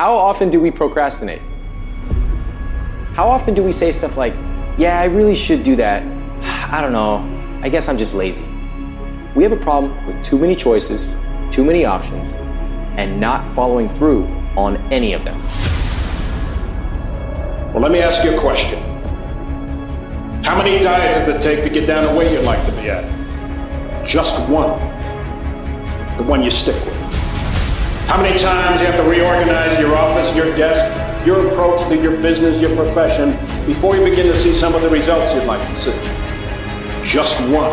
How often do we procrastinate? How often do we say stuff like, yeah, I really should do that. I don't know. I guess I'm just lazy. We have a problem with too many choices, too many options, and not following through on any of them. Well, let me ask you a question. How many diets does it take to get down to where you'd like to be at? Just one. The one you stick with. How many times you have to reorganize your office, your desk, your approach to your business, your profession, before you begin to see some of the results you'd like to see? Just one.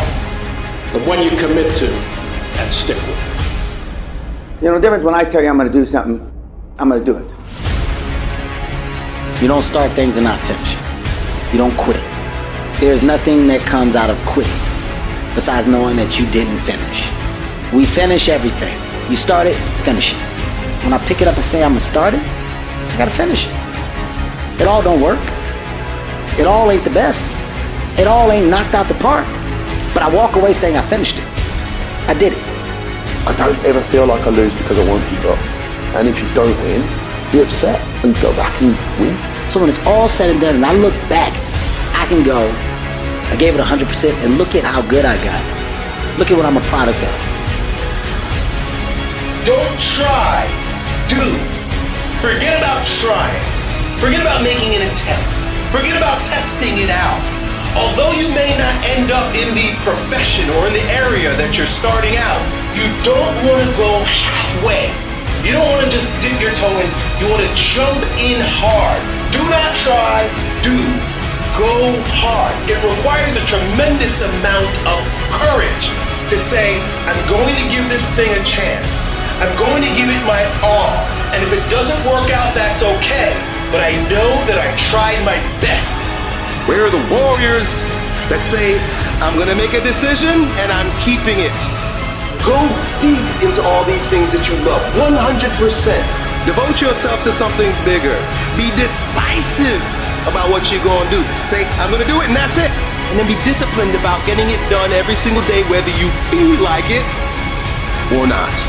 The one you commit to and stick with. You know, the difference when I tell you I'm going to do something, I'm going to do it. You don't start things and not finish it. You don't quit. it. There's nothing that comes out of quitting besides knowing that you didn't finish. We finish everything. You start it, finish it. When I pick it up and say I'm gonna start it, I gotta finish it. It all don't work. It all ain't the best. It all ain't knocked out the park. But I walk away saying I finished it. I did it. I don't ever feel like I lose because I won't give up. And if you don't win, be upset and go back and win. So when it's all said and done and I look back, I can go, I gave it 100% and look at how good I got. Look at what I'm a product of. Don't try, do. Forget about trying. Forget about making an attempt. Forget about testing it out. Although you may not end up in the profession or in the area that you're starting out, you don't want to go halfway. You don't want to just dip your toe in. You want to jump in hard. Do not try, do. Go hard. It requires a tremendous amount of courage to say, I'm going to give this thing a chance. I'm going to give it my all. And if it doesn't work out, that's okay. But I know that I tried my best. Where are the warriors that say, I'm going to make a decision and I'm keeping it? Go deep into all these things that you love, 100%. Devote yourself to something bigger. Be decisive about what you're going to do. Say, I'm going to do it, and that's it. And then be disciplined about getting it done every single day, whether you feel like it or not.